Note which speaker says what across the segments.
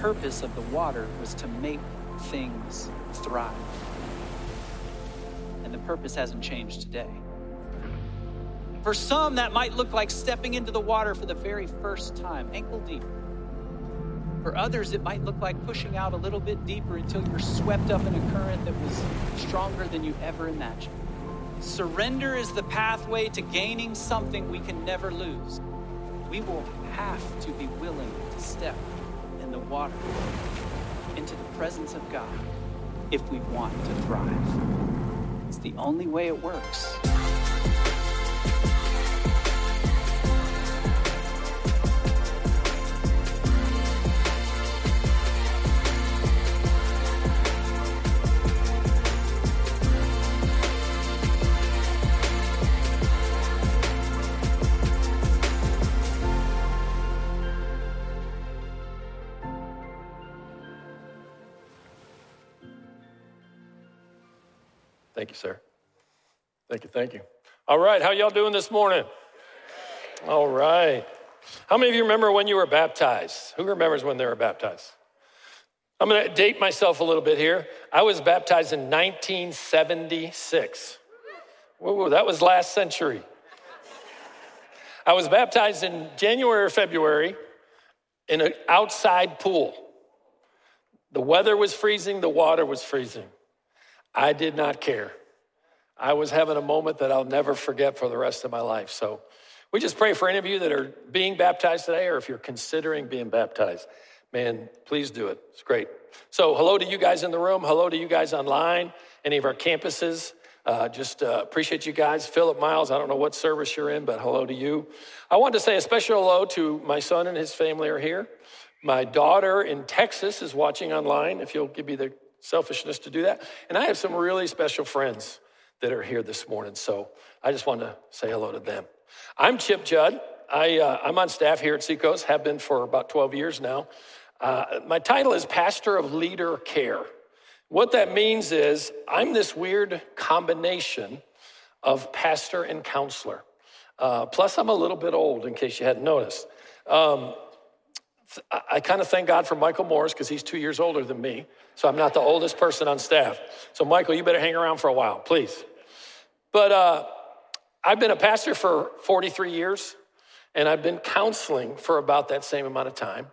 Speaker 1: purpose of the water was to make things thrive. And the purpose hasn't changed today. For some, that might look like stepping into the water for the very first time, ankle deep. For others, it might look like pushing out a little bit deeper until you're swept up in a current that was stronger than you ever imagined. Surrender is the pathway to gaining something we can never lose. We will have to be willing to step water into the presence of God if we want to thrive. It's the only way it works.
Speaker 2: Thank you, sir. Thank you, thank you. All right, how y'all doing this morning? All right. How many of you remember when you were baptized? Who remembers when they were baptized? I'm going to date myself a little bit here. I was baptized in 1976. Whoa, that was last century. I was baptized in January or February in an outside pool. The weather was freezing, the water was freezing. I did not care. I was having a moment that I'll never forget for the rest of my life. So we just pray for any of you that are being baptized today, or if you're considering being baptized, man, please do it. It's great. So, hello to you guys in the room. Hello to you guys online, any of our campuses. Uh, just uh, appreciate you guys. Philip Miles, I don't know what service you're in, but hello to you. I want to say a special hello to my son and his family are here. My daughter in Texas is watching online. If you'll give me the selfishness to do that. And I have some really special friends that are here this morning. So I just want to say hello to them. I'm Chip Judd. I, uh, I'm on staff here at Seacoast, have been for about 12 years now. Uh, my title is Pastor of Leader Care. What that means is I'm this weird combination of pastor and counselor. Uh, plus, I'm a little bit old, in case you hadn't noticed. Um, I kind of thank God for Michael Morris because he's two years older than me. So I'm not the oldest person on staff. So, Michael, you better hang around for a while, please. But uh, I've been a pastor for 43 years, and I've been counseling for about that same amount of time.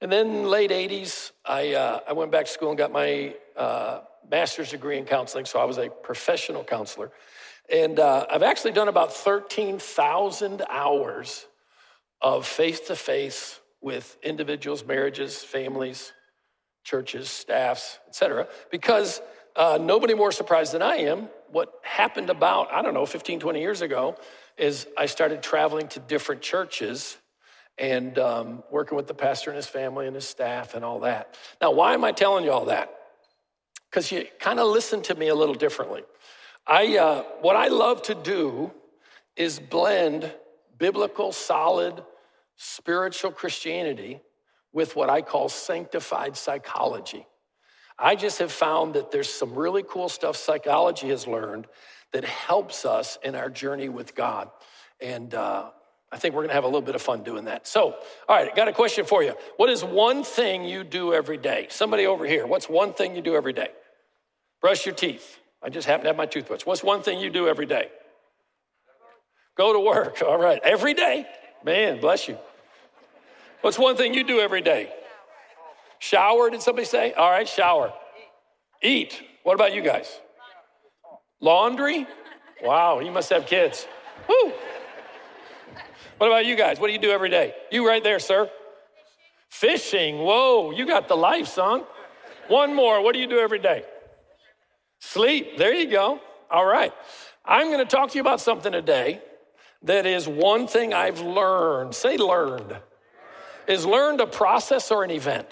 Speaker 2: And then, late 80s, I, uh, I went back to school and got my uh, master's degree in counseling. So I was a professional counselor. And uh, I've actually done about 13,000 hours of face to face with individuals, marriages, families, churches, staffs, etc. Because uh, nobody more surprised than I am. What happened about, I don't know, 15, 20 years ago is I started traveling to different churches and um, working with the pastor and his family and his staff and all that. Now, why am I telling you all that? Because you kind of listen to me a little differently. I, uh, what I love to do is blend biblical, solid, spiritual Christianity with what I call sanctified psychology. I just have found that there's some really cool stuff psychology has learned that helps us in our journey with God. And uh, I think we're gonna have a little bit of fun doing that. So, all right, got a question for you. What is one thing you do every day? Somebody over here, what's one thing you do every day? Brush your teeth. I just happen to have my toothbrush. What's one thing you do every day? Go to work. All right, every day. Man, bless you. What's one thing you do every day? Shower, did somebody say? All right, shower. Eat. What about you guys? Laundry? Wow, you must have kids. Woo! What about you guys? What do you do every day? You right there, sir. Fishing. Whoa, you got the life, son. One more. What do you do every day? Sleep. There you go. All right. I'm going to talk to you about something today that is one thing I've learned. Say learned. Is learned a process or an event?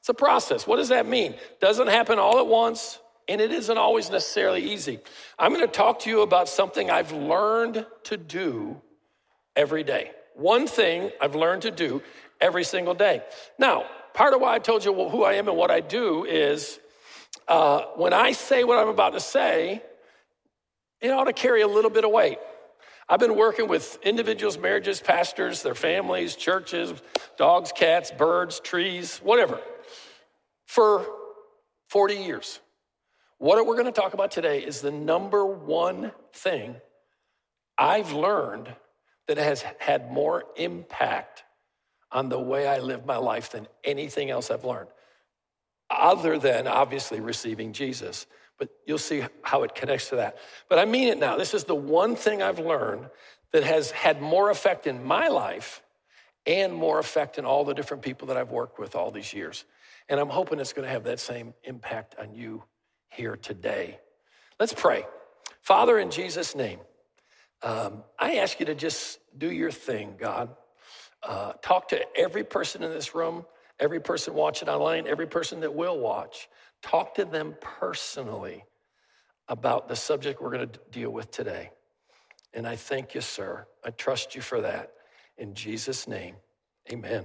Speaker 2: It's a process. What does that mean? Doesn't happen all at once, and it isn't always necessarily easy. I'm going to talk to you about something I've learned to do every day. One thing I've learned to do every single day. Now, part of why I told you who I am and what I do is uh, when I say what I'm about to say, it ought to carry a little bit of weight. I've been working with individuals, marriages, pastors, their families, churches, dogs, cats, birds, trees, whatever, for 40 years. What we're going to talk about today is the number one thing I've learned that has had more impact on the way I live my life than anything else I've learned, other than obviously receiving Jesus. But you'll see how it connects to that. But I mean it now. This is the one thing I've learned that has had more effect in my life and more effect in all the different people that I've worked with all these years. And I'm hoping it's going to have that same impact on you here today. Let's pray. Father, in Jesus' name, um, I ask you to just do your thing, God. Uh, talk to every person in this room, every person watching online, every person that will watch. Talk to them personally about the subject we're going to deal with today. And I thank you, sir. I trust you for that. In Jesus' name, amen.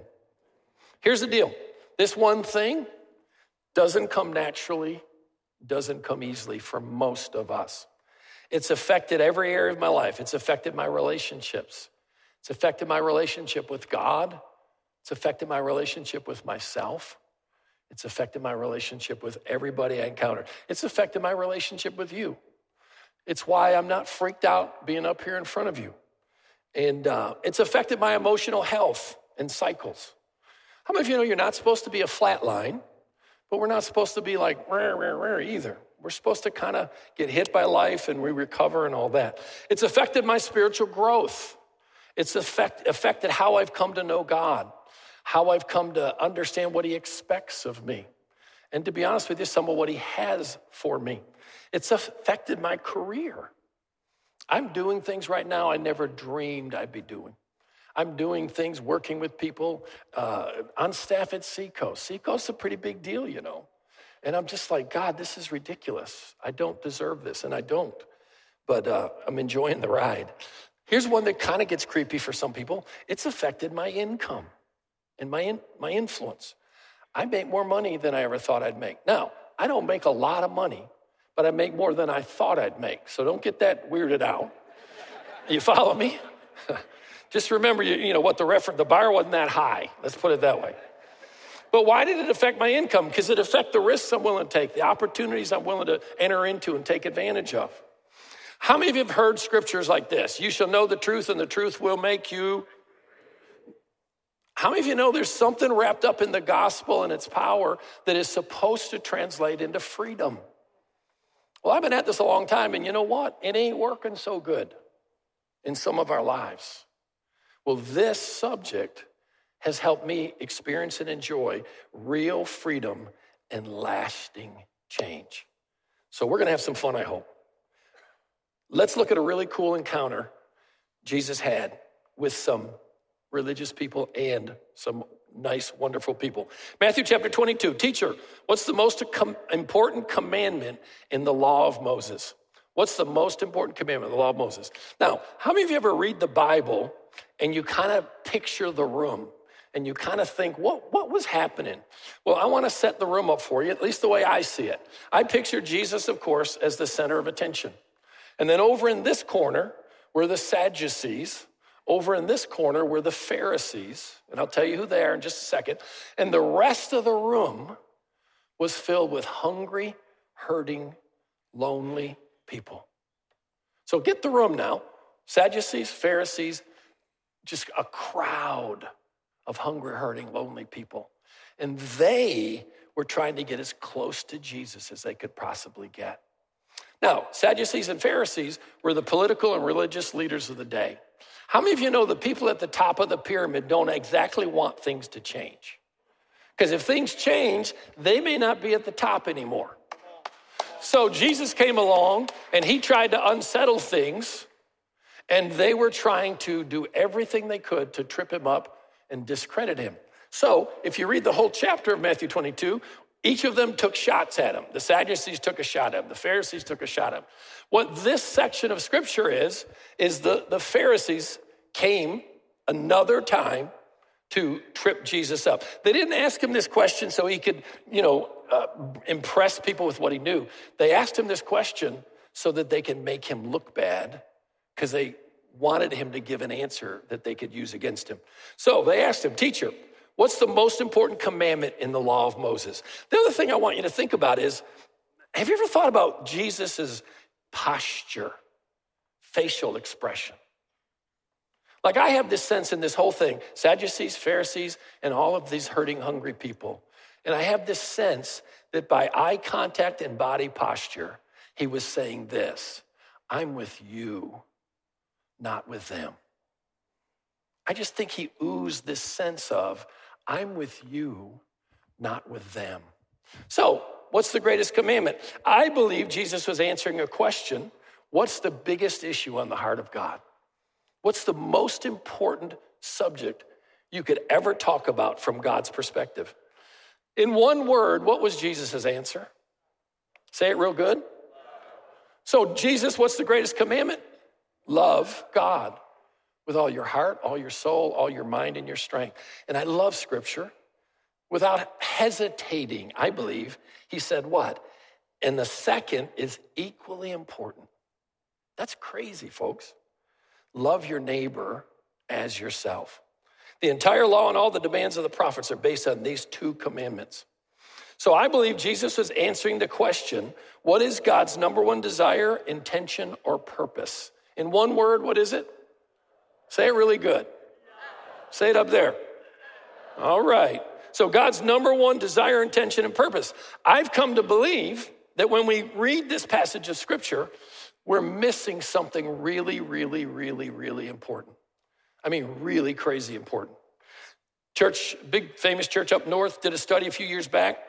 Speaker 2: Here's the deal this one thing doesn't come naturally, doesn't come easily for most of us. It's affected every area of my life. It's affected my relationships. It's affected my relationship with God. It's affected my relationship with myself. It's affected my relationship with everybody I encounter. It's affected my relationship with you. It's why I'm not freaked out being up here in front of you. And uh, it's affected my emotional health and cycles. How many of you know you're not supposed to be a flat line, but we're not supposed to be like rare, rare, rare either? We're supposed to kind of get hit by life and we recover and all that. It's affected my spiritual growth. It's affect, affected how I've come to know God, how I've come to understand what He expects of me. And to be honest with you, some of what He has for me. It's affected my career. I'm doing things right now I never dreamed I'd be doing. I'm doing things working with people uh, on staff at Seacoast. Seacoast's a pretty big deal, you know. And I'm just like, God, this is ridiculous. I don't deserve this, and I don't. But uh, I'm enjoying the ride. Here's one that kind of gets creepy for some people it's affected my income and my, in, my influence. I make more money than I ever thought I'd make. Now, I don't make a lot of money, but I make more than I thought I'd make. So don't get that weirded out. You follow me? Just remember, you, you know, what the reference, the bar wasn't that high. Let's put it that way. But why did it affect my income? Because it affected the risks I'm willing to take, the opportunities I'm willing to enter into and take advantage of. How many of you have heard scriptures like this? You shall know the truth, and the truth will make you. How many of you know there's something wrapped up in the gospel and its power that is supposed to translate into freedom? Well, I've been at this a long time, and you know what? It ain't working so good in some of our lives. Well, this subject has helped me experience and enjoy real freedom and lasting change. So, we're gonna have some fun, I hope. Let's look at a really cool encounter Jesus had with some religious people and some nice, wonderful people. Matthew chapter 22. Teacher, what's the most com- important commandment in the law of Moses? What's the most important commandment the law of Moses? Now, how many of you ever read the Bible and you kind of picture the room and you kind of think, what, what was happening? Well, I want to set the room up for you, at least the way I see it. I picture Jesus, of course, as the center of attention. And then over in this corner were the Sadducees. Over in this corner were the Pharisees. And I'll tell you who they are in just a second. And the rest of the room was filled with hungry, hurting, lonely people. So get the room now. Sadducees, Pharisees, just a crowd of hungry, hurting, lonely people. And they were trying to get as close to Jesus as they could possibly get. Now, Sadducees and Pharisees were the political and religious leaders of the day. How many of you know the people at the top of the pyramid don't exactly want things to change? Because if things change, they may not be at the top anymore. So Jesus came along and he tried to unsettle things, and they were trying to do everything they could to trip him up and discredit him. So, if you read the whole chapter of Matthew 22, each of them took shots at him. The Sadducees took a shot at him. The Pharisees took a shot at him. What this section of scripture is, is the, the Pharisees came another time to trip Jesus up. They didn't ask him this question so he could, you know, uh, impress people with what he knew. They asked him this question so that they can make him look bad because they wanted him to give an answer that they could use against him. So they asked him, Teacher, what's the most important commandment in the law of Moses? The other thing I want you to think about is have you ever thought about Jesus' posture, facial expression? Like I have this sense in this whole thing Sadducees, Pharisees, and all of these hurting, hungry people. And I have this sense that by eye contact and body posture, he was saying this I'm with you, not with them. I just think he oozed this sense of, I'm with you, not with them. So, what's the greatest commandment? I believe Jesus was answering a question What's the biggest issue on the heart of God? What's the most important subject you could ever talk about from God's perspective? In one word, what was Jesus' answer? Say it real good. So, Jesus, what's the greatest commandment? Love God with all your heart, all your soul, all your mind, and your strength. And I love scripture. Without hesitating, I believe, he said, What? And the second is equally important. That's crazy, folks. Love your neighbor as yourself. The entire law and all the demands of the prophets are based on these two commandments. So I believe Jesus was answering the question what is God's number one desire, intention, or purpose? In one word, what is it? Say it really good. Say it up there. All right. So, God's number one desire, intention, and purpose. I've come to believe that when we read this passage of scripture, we're missing something really, really, really, really important. I mean, really crazy important. Church, big famous church up north, did a study a few years back,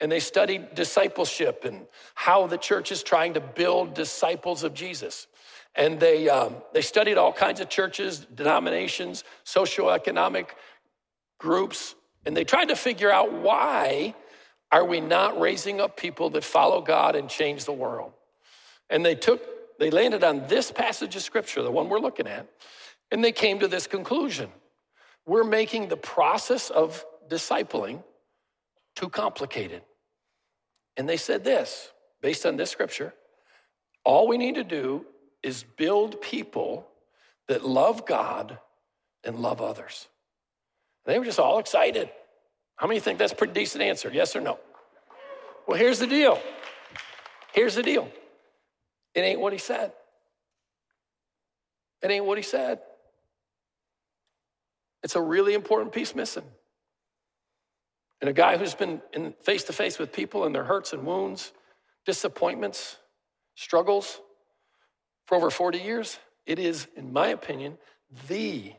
Speaker 2: and they studied discipleship and how the church is trying to build disciples of Jesus. And they, um, they studied all kinds of churches, denominations, socioeconomic groups, and they tried to figure out why are we not raising up people that follow God and change the world? And they took, they landed on this passage of scripture, the one we're looking at, and they came to this conclusion. We're making the process of discipling too complicated. And they said this, based on this scripture, all we need to do is build people that love God and love others. They were just all excited. How many think that's a pretty decent answer? Yes or no? Well, here's the deal. Here's the deal. It ain't what he said. It ain't what he said. It's a really important piece missing. And a guy who's been in face to face with people and their hurts and wounds, disappointments, struggles for over 40 years, it is, in my opinion, the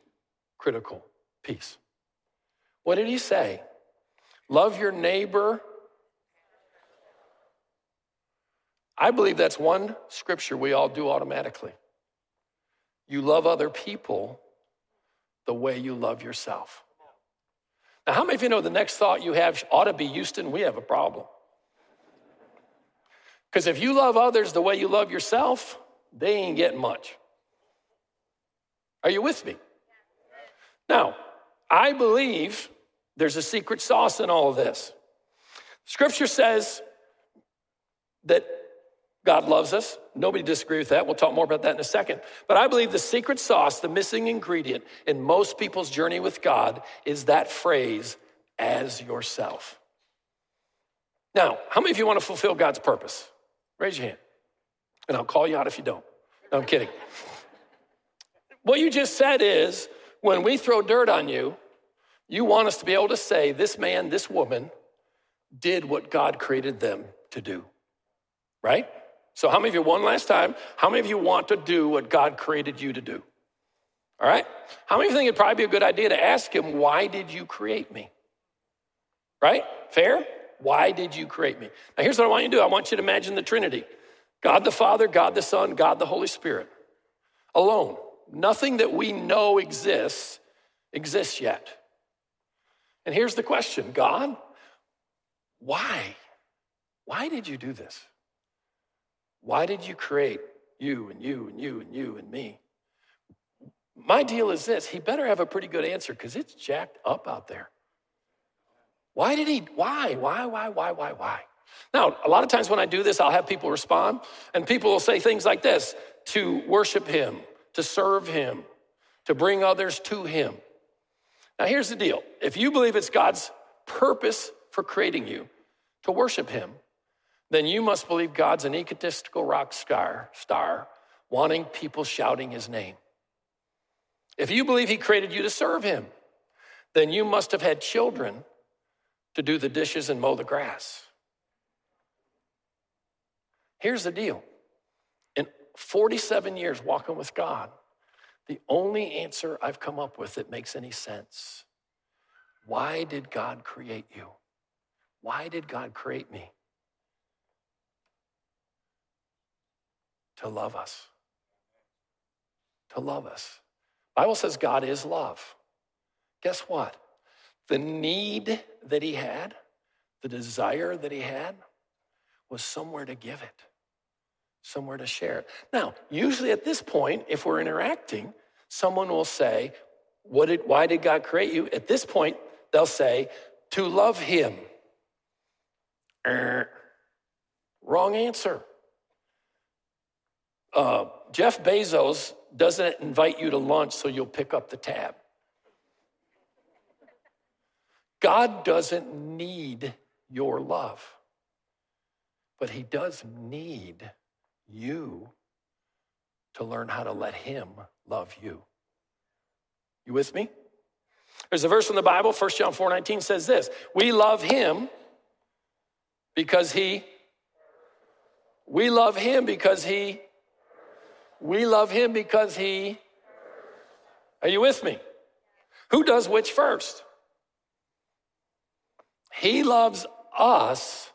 Speaker 2: critical piece. What did he say? Love your neighbor. I believe that's one scripture we all do automatically. You love other people the way you love yourself. Now, how many of you know the next thought you have ought to be Houston, we have a problem? Because if you love others the way you love yourself, they ain't getting much. Are you with me? Now, I believe there's a secret sauce in all of this. Scripture says that God loves us. Nobody disagree with that. We'll talk more about that in a second. But I believe the secret sauce, the missing ingredient in most people's journey with God is that phrase, as yourself. Now, how many of you want to fulfill God's purpose? Raise your hand. And I'll call you out if you don't. No, I'm kidding. what you just said is when we throw dirt on you, you want us to be able to say, this man, this woman did what God created them to do. Right? So, how many of you, one last time, how many of you want to do what God created you to do? All right? How many of you think it'd probably be a good idea to ask Him, why did you create me? Right? Fair? Why did you create me? Now, here's what I want you to do I want you to imagine the Trinity God the Father, God the Son, God the Holy Spirit. Alone. Nothing that we know exists exists yet. And here's the question God, why? Why did you do this? Why did you create you and you and you and you and me? My deal is this he better have a pretty good answer because it's jacked up out there. Why did he? Why? Why? Why? Why? Why? Why? Now, a lot of times when I do this, I'll have people respond, and people will say things like this to worship him, to serve Him, to bring others to Him. Now, here's the deal if you believe it's God's purpose for creating you to worship Him, then you must believe God's an egotistical rock star, star wanting people shouting His name. If you believe He created you to serve Him, then you must have had children to do the dishes and mow the grass. Here's the deal in 47 years walking with God, the only answer I've come up with that makes any sense why did God create you? Why did God create me? To love us. To love us. Bible says God is love. Guess what? The need that he had, the desire that he had, was somewhere to give it, somewhere to share it. Now, usually at this point, if we're interacting, someone will say, what did, Why did God create you? At this point, they'll say, To love him. Er, wrong answer. Uh, Jeff Bezos doesn't invite you to lunch so you'll pick up the tab. God doesn't need your love, but He does need you to learn how to let Him love you. You with me? There's a verse in the Bible, 1 John 4 19 says this We love Him because He, we love Him because He, we love Him because He, are you with me? Who does which first? He loves us,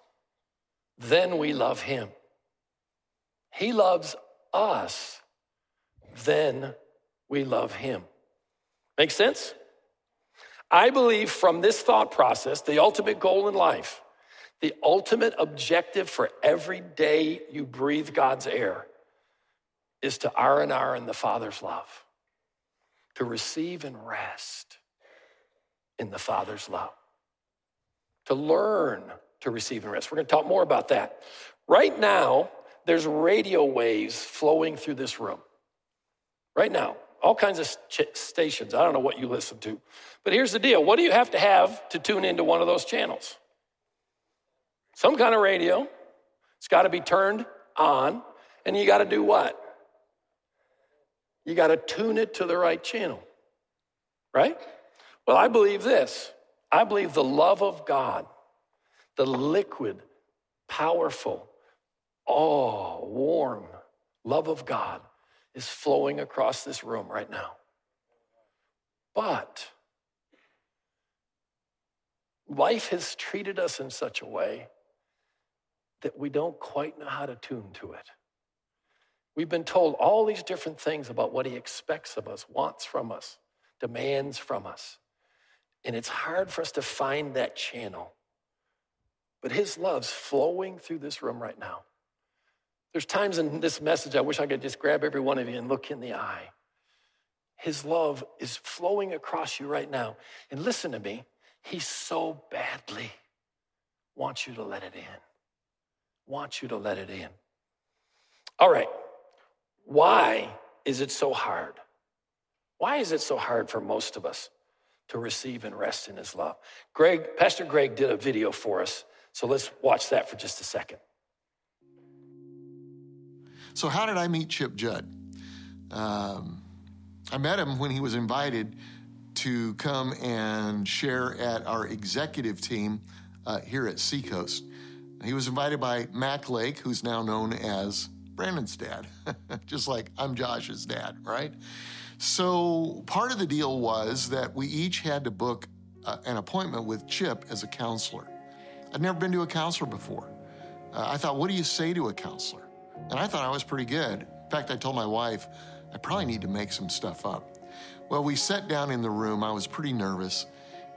Speaker 2: then we love him. He loves us, then we love him. Make sense? I believe from this thought process, the ultimate goal in life, the ultimate objective for every day you breathe God's air is to R and R in the Father's love, to receive and rest in the Father's love to learn to receive and rest. We're going to talk more about that. Right now, there's radio waves flowing through this room. Right now, all kinds of stations. I don't know what you listen to. But here's the deal what do you have to have to tune into one of those channels? Some kind of radio. It's got to be turned on. And you got to do what? You got to tune it to the right channel. Right? Well, I believe this I believe the love of God, the liquid, powerful, oh, warm love of God is flowing across this room right now. But life has treated us in such a way that we don't quite know how to tune to it. We've been told all these different things about what he expects of us, wants from us, demands from us. And it's hard for us to find that channel. But his love's flowing through this room right now. There's times in this message I wish I could just grab every one of you and look in the eye. His love is flowing across you right now. And listen to me, he so badly wants you to let it in. Wants you to let it in. All right. Why is it so hard? Why is it so hard for most of us? to receive and rest in his love. Greg, Pastor Greg did a video for us, so let's watch that for just a second.
Speaker 3: So, how did I meet Chip Judd? Um, I met him when he was invited to come and share at our executive team uh, here at Seacoast. He was invited by Mac Lake, who's now known as Brandon's dad, just like I'm Josh's dad, right? So part of the deal was that we each had to book uh, an appointment with Chip as a counselor. I'd never been to a counselor before. Uh, I thought, what do you say to a counselor? And I thought I was pretty good. In fact, I told my wife, I probably need to make some stuff up. Well, we sat down in the room. I was pretty nervous,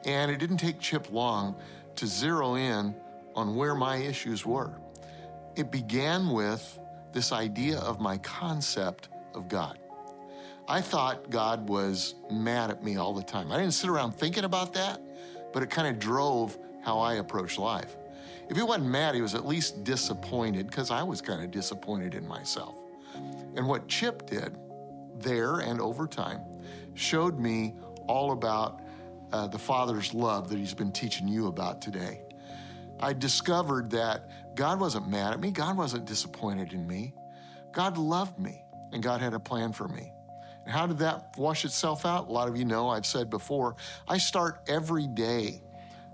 Speaker 3: and it didn't take Chip long to zero in on where my issues were. It began with this idea of my concept of God. I thought God was mad at me all the time. I didn't sit around thinking about that, but it kind of drove how I approached life. If he wasn't mad, he was at least disappointed because I was kind of disappointed in myself. And what Chip did there and over time showed me all about uh, the Father's love that He's been teaching you about today. I discovered that God wasn't mad at me, God wasn't disappointed in me. God loved me, and God had a plan for me. And how did that wash itself out? A lot of you know, I've said before, I start every day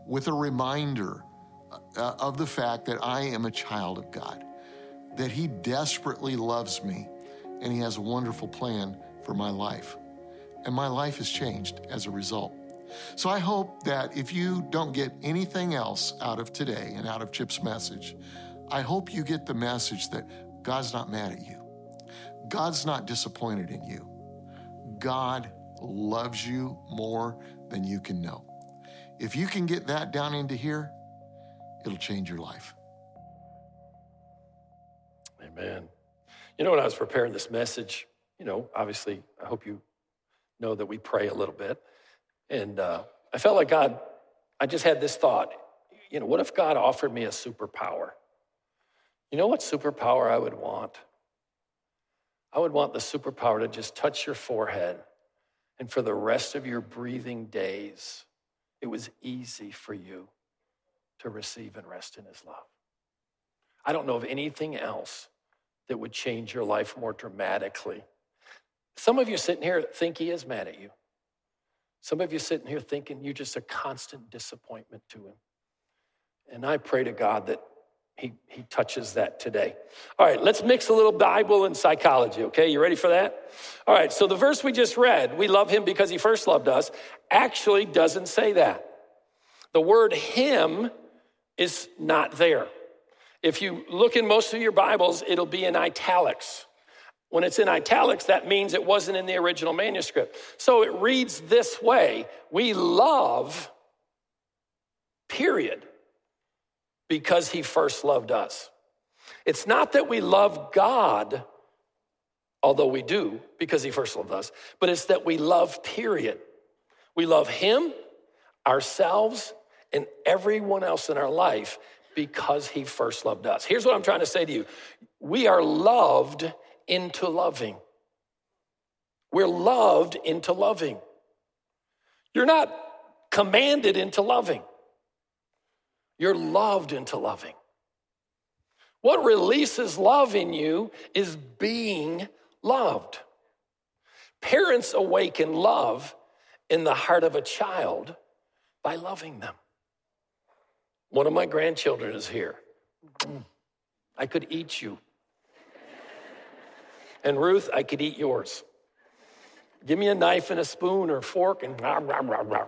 Speaker 3: with a reminder uh, of the fact that I am a child of God, that He desperately loves me, and He has a wonderful plan for my life. And my life has changed as a result. So I hope that if you don't get anything else out of today and out of Chip's message, I hope you get the message that God's not mad at you. God's not disappointed in you. God loves you more than you can know. If you can get that down into here, it'll change your life.
Speaker 2: Amen. You know, when I was preparing this message, you know, obviously, I hope you know that we pray a little bit. And uh, I felt like God, I just had this thought, you know, what if God offered me a superpower? You know what superpower I would want? I would want the superpower to just touch your forehead and for the rest of your breathing days, it was easy for you to receive and rest in his love. I don't know of anything else that would change your life more dramatically. Some of you sitting here think he is mad at you. Some of you sitting here thinking you're just a constant disappointment to him. And I pray to God that he, he touches that today. All right, let's mix a little Bible and psychology, okay? You ready for that? All right, so the verse we just read, we love him because he first loved us, actually doesn't say that. The word him is not there. If you look in most of your Bibles, it'll be in italics. When it's in italics, that means it wasn't in the original manuscript. So it reads this way We love, period, because he first loved us. It's not that we love God, although we do, because he first loved us, but it's that we love, period. We love him, ourselves, and everyone else in our life because he first loved us. Here's what I'm trying to say to you we are loved into loving. We're loved into loving. You're not commanded into loving, you're loved into loving. What releases love in you is being loved. Parents awaken love in the heart of a child by loving them. One of my grandchildren is here. I could eat you. And Ruth, I could eat yours. Give me a knife and a spoon or a fork and rah, rah, rah, rah.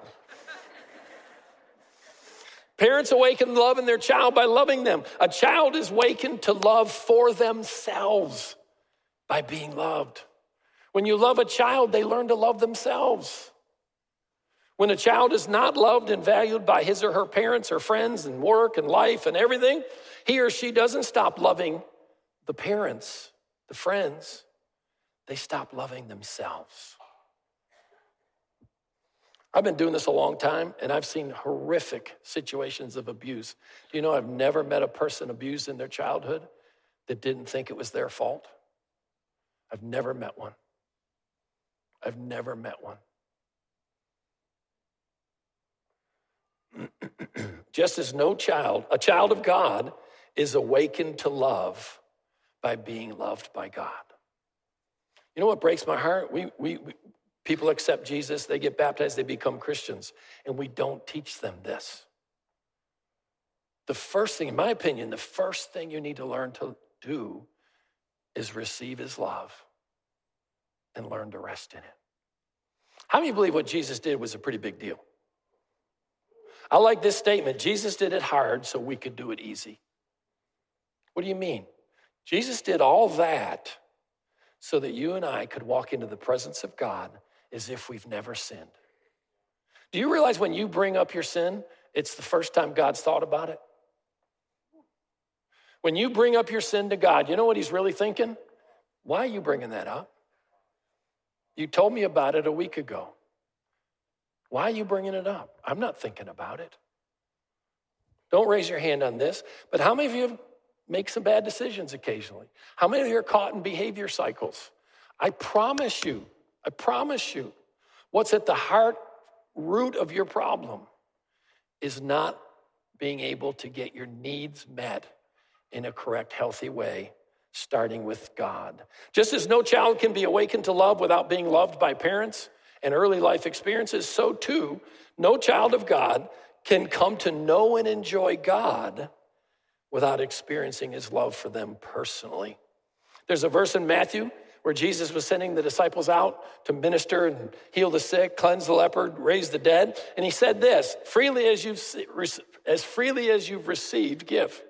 Speaker 2: Parents awaken love in their child by loving them. A child is wakened to love for themselves by being loved. When you love a child, they learn to love themselves. When a child is not loved and valued by his or her parents or friends and work and life and everything, he or she doesn't stop loving the parents, the friends, they stop loving themselves. I've been doing this a long time and I've seen horrific situations of abuse. Do you know I've never met a person abused in their childhood that didn't think it was their fault? I've never met one. I've never met one. Just as no child, a child of God, is awakened to love by being loved by God. You know what breaks my heart? We, we, we, people accept Jesus, they get baptized, they become Christians, and we don't teach them this. The first thing, in my opinion, the first thing you need to learn to do is receive his love and learn to rest in it. How many believe what Jesus did was a pretty big deal? I like this statement Jesus did it hard so we could do it easy. What do you mean? Jesus did all that so that you and I could walk into the presence of God as if we've never sinned. Do you realize when you bring up your sin, it's the first time God's thought about it? When you bring up your sin to God, you know what He's really thinking? Why are you bringing that up? You told me about it a week ago. Why are you bringing it up? I'm not thinking about it. Don't raise your hand on this, but how many of you make some bad decisions occasionally. How many of you are caught in behavior cycles? I promise you, I promise you, what's at the heart root of your problem is not being able to get your needs met in a correct, healthy way, starting with God. Just as no child can be awakened to love without being loved by parents and early life experiences, so too, no child of God can come to know and enjoy God without experiencing his love for them personally. There's a verse in Matthew where Jesus was sending the disciples out to minister and heal the sick, cleanse the leper, raise the dead, and he said this, freely as you've as freely as you've received, give.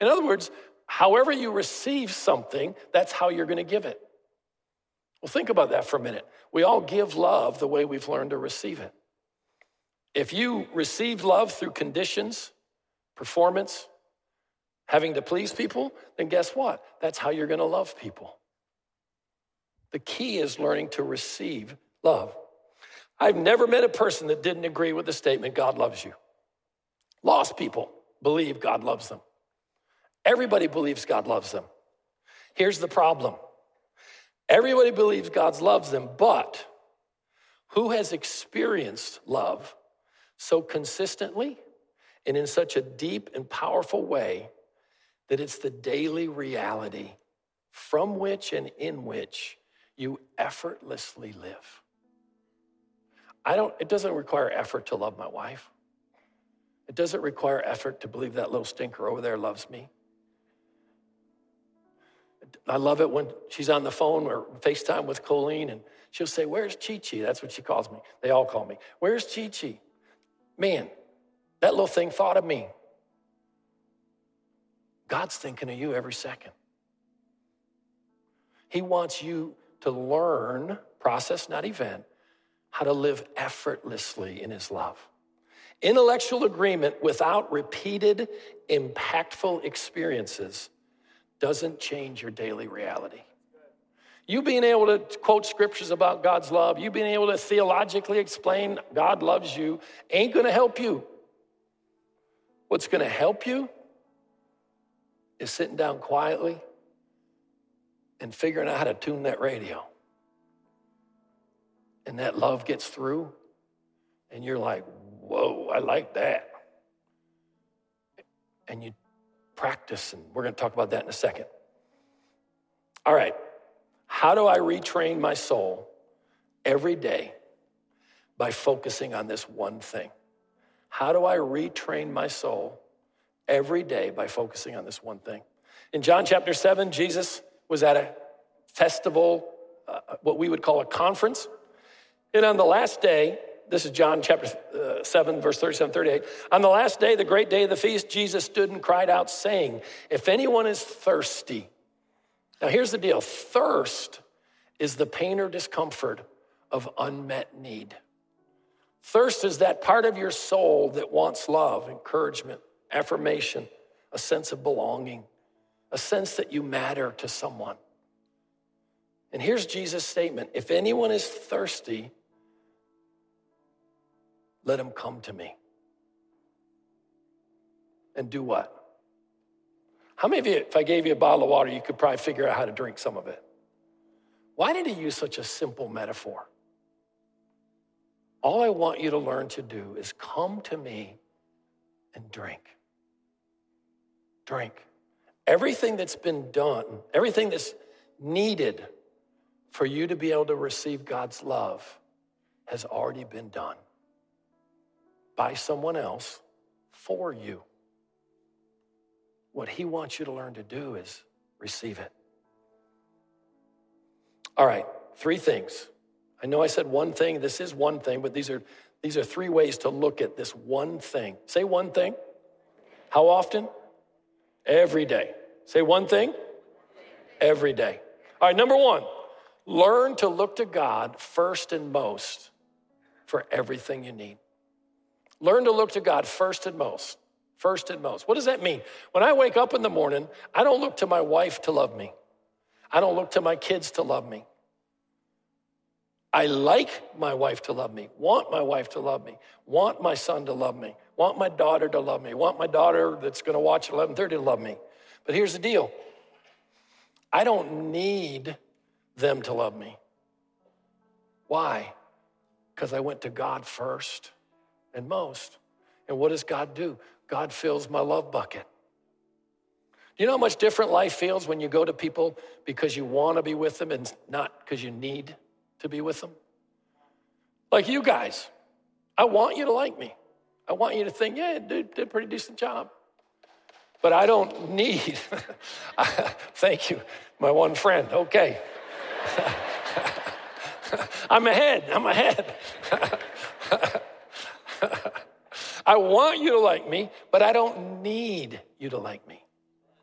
Speaker 2: In other words, however you receive something, that's how you're going to give it. Well, think about that for a minute. We all give love the way we've learned to receive it. If you receive love through conditions, performance, having to please people, then guess what? That's how you're going to love people. The key is learning to receive love. I've never met a person that didn't agree with the statement, God loves you. Lost people believe God loves them. Everybody believes God loves them. Here's the problem everybody believes God loves them, but who has experienced love so consistently and in such a deep and powerful way that it's the daily reality from which and in which you effortlessly live. I don't, it doesn't require effort to love my wife. It doesn't require effort to believe that little stinker over there loves me. I love it when she's on the phone or FaceTime with Colleen and she'll say, Where's Chi Chi? That's what she calls me. They all call me. Where's Chi Chi? Man, that little thing thought of me. God's thinking of you every second. He wants you to learn, process, not event, how to live effortlessly in His love. Intellectual agreement without repeated, impactful experiences doesn't change your daily reality. You being able to quote scriptures about God's love, you being able to theologically explain God loves you, ain't gonna help you. What's gonna help you is sitting down quietly and figuring out how to tune that radio. And that love gets through, and you're like, whoa, I like that. And you practice, and we're going to talk about that in a second. All right, how do I retrain my soul every day by focusing on this one thing? How do I retrain my soul every day by focusing on this one thing? In John chapter 7, Jesus was at a festival, uh, what we would call a conference. And on the last day, this is John chapter uh, 7, verse 37, 38. On the last day, the great day of the feast, Jesus stood and cried out, saying, If anyone is thirsty, now here's the deal thirst is the pain or discomfort of unmet need. Thirst is that part of your soul that wants love, encouragement, affirmation, a sense of belonging, a sense that you matter to someone. And here's Jesus' statement if anyone is thirsty, let him come to me. And do what? How many of you, if I gave you a bottle of water, you could probably figure out how to drink some of it? Why did he use such a simple metaphor? All I want you to learn to do is come to me and drink. Drink. Everything that's been done, everything that's needed for you to be able to receive God's love has already been done by someone else for you. What he wants you to learn to do is receive it. All right, three things. I know I said one thing, this is one thing, but these are these are three ways to look at this one thing. Say one thing. How often? Every day. Say one thing. Every day. All right, number 1. Learn to look to God first and most for everything you need. Learn to look to God first and most. First and most. What does that mean? When I wake up in the morning, I don't look to my wife to love me. I don't look to my kids to love me. I like my wife to love me, want my wife to love me, want my son to love me, want my daughter to love me, want my daughter that's going to watch at 11:30 to love me. But here's the deal. I don't need them to love me. Why? Because I went to God first and most. And what does God do? God fills my love bucket. Do you know how much different life feels when you go to people because you want to be with them and not because you need to be with them? Like you guys, I want you to like me. I want you to think, yeah, dude did a pretty decent job. But I don't need, thank you, my one friend. Okay. I'm ahead. I'm ahead. I want you to like me, but I don't need you to like me.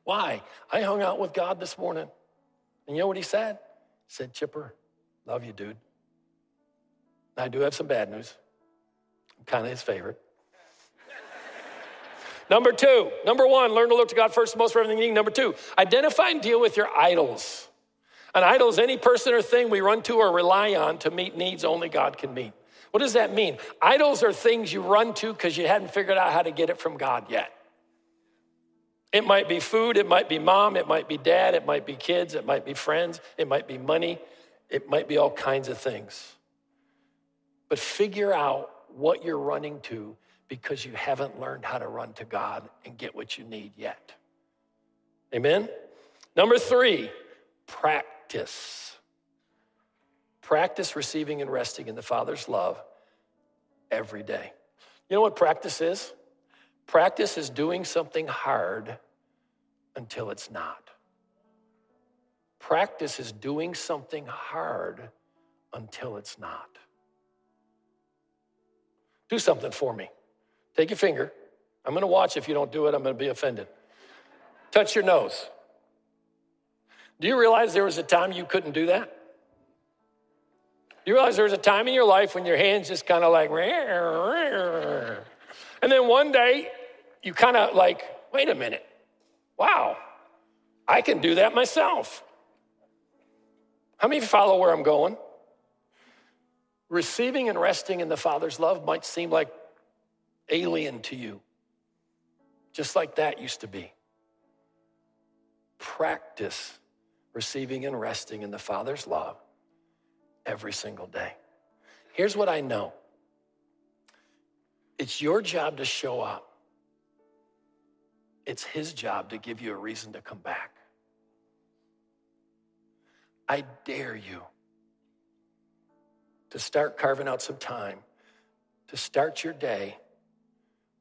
Speaker 2: Why? I hung out with God this morning. And you know what he said? He said, Chipper, love you, dude. I do have some bad news. I'm kind of his favorite. number two, number one, learn to look to God first and most for everything you need. Number two, identify and deal with your idols. An idol is any person or thing we run to or rely on to meet needs only God can meet. What does that mean? Idols are things you run to because you hadn't figured out how to get it from God yet. It might be food, it might be mom, it might be dad, it might be kids, it might be friends, it might be money, it might be all kinds of things. But figure out what you're running to because you haven't learned how to run to God and get what you need yet. Amen? Number three, practice. Practice receiving and resting in the Father's love every day. You know what practice is? Practice is doing something hard until it's not. Practice is doing something hard until it's not. Do something for me. Take your finger. I'm going to watch. If you don't do it, I'm going to be offended. Touch your nose. Do you realize there was a time you couldn't do that? You realize there was a time in your life when your hands just kind of like, and then one day you kind of like, wait a minute, wow, I can do that myself. How many follow where I'm going? Receiving and resting in the Father's love might seem like alien to you, just like that used to be. Practice receiving and resting in the Father's love every single day. Here's what I know it's your job to show up, it's His job to give you a reason to come back. I dare you to start carving out some time to start your day.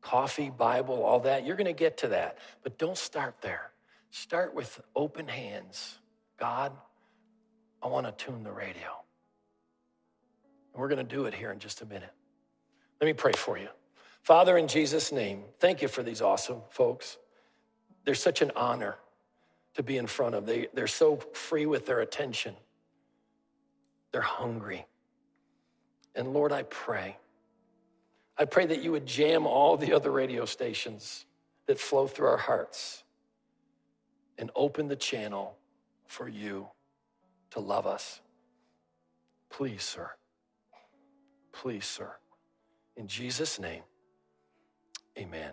Speaker 2: Coffee, Bible, all that. You're going to get to that. But don't start there. Start with open hands. God, I want to tune the radio. We're going to do it here in just a minute. Let me pray for you. Father, in Jesus' name, thank you for these awesome folks. They're such an honor to be in front of. They, they're so free with their attention. They're hungry. And Lord, I pray. I pray that you would jam all the other radio stations that flow through our hearts and open the channel for you to love us. Please, sir. Please, sir. In Jesus' name, amen.